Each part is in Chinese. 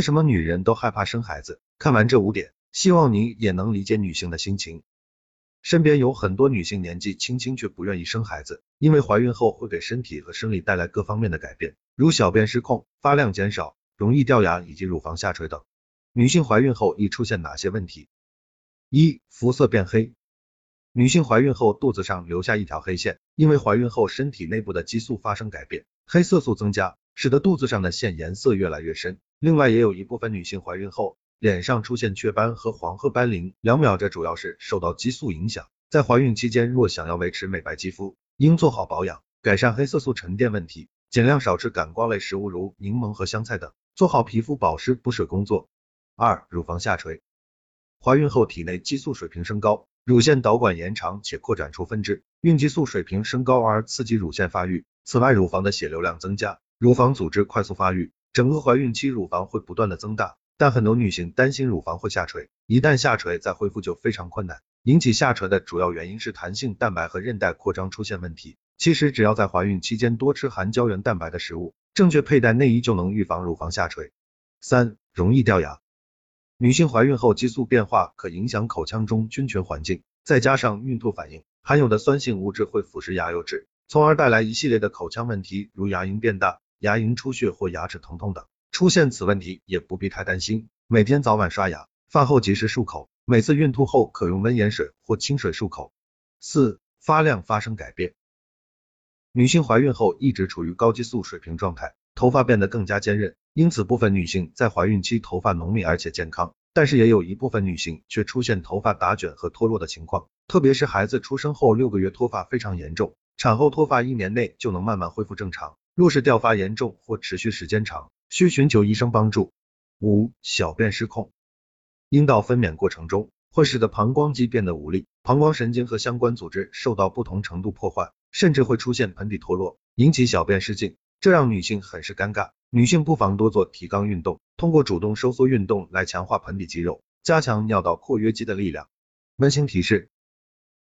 为什么女人都害怕生孩子？看完这五点，希望你也能理解女性的心情。身边有很多女性年纪轻轻却不愿意生孩子，因为怀孕后会给身体和生理带来各方面的改变，如小便失控、发量减少、容易掉牙以及乳房下垂等。女性怀孕后易出现哪些问题？一、肤色变黑。女性怀孕后肚子上留下一条黑线，因为怀孕后身体内部的激素发生改变，黑色素增加，使得肚子上的线颜色越来越深。另外，也有一部分女性怀孕后脸上出现雀斑和黄褐斑鳞、两秒，这主要是受到激素影响。在怀孕期间，若想要维持美白肌肤，应做好保养，改善黑色素沉淀问题，尽量少吃感光类食物，如柠檬和香菜等，做好皮肤保湿补水工作。二、乳房下垂，怀孕后体内激素水平升高，乳腺导管延长且扩展出分支，孕激素水平升高而刺激乳腺发育。此外，乳房的血流量增加，乳房组织快速发育。整个怀孕期乳房会不断的增大，但很多女性担心乳房会下垂，一旦下垂再恢复就非常困难。引起下垂的主要原因是弹性蛋白和韧带扩张出现问题。其实只要在怀孕期间多吃含胶原蛋白的食物，正确佩戴内衣就能预防乳房下垂。三、容易掉牙。女性怀孕后激素变化可影响口腔中菌群环境，再加上孕吐反应，含有的酸性物质会腐蚀牙釉质，从而带来一系列的口腔问题，如牙龈变大。牙龈出血或牙齿疼痛等，出现此问题也不必太担心。每天早晚刷牙，饭后及时漱口，每次孕吐后可用温盐水或清水漱口。四、发量发生改变。女性怀孕后一直处于高激素水平状态，头发变得更加坚韧，因此部分女性在怀孕期头发浓密而且健康，但是也有一部分女性却出现头发打卷和脱落的情况，特别是孩子出生后六个月脱发非常严重，产后脱发一年内就能慢慢恢复正常。若是掉发严重或持续时间长，需寻求医生帮助。五、小便失控，阴道分娩过程中会使得膀胱肌变得无力，膀胱神经和相关组织受到不同程度破坏，甚至会出现盆底脱落，引起小便失禁，这让女性很是尴尬。女性不妨多做提肛运动，通过主动收缩运动来强化盆底肌肉，加强尿道括约肌的力量。温馨提示：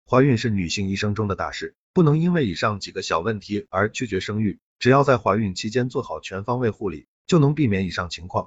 怀孕是女性一生中的大事，不能因为以上几个小问题而拒绝生育。只要在怀孕期间做好全方位护理，就能避免以上情况。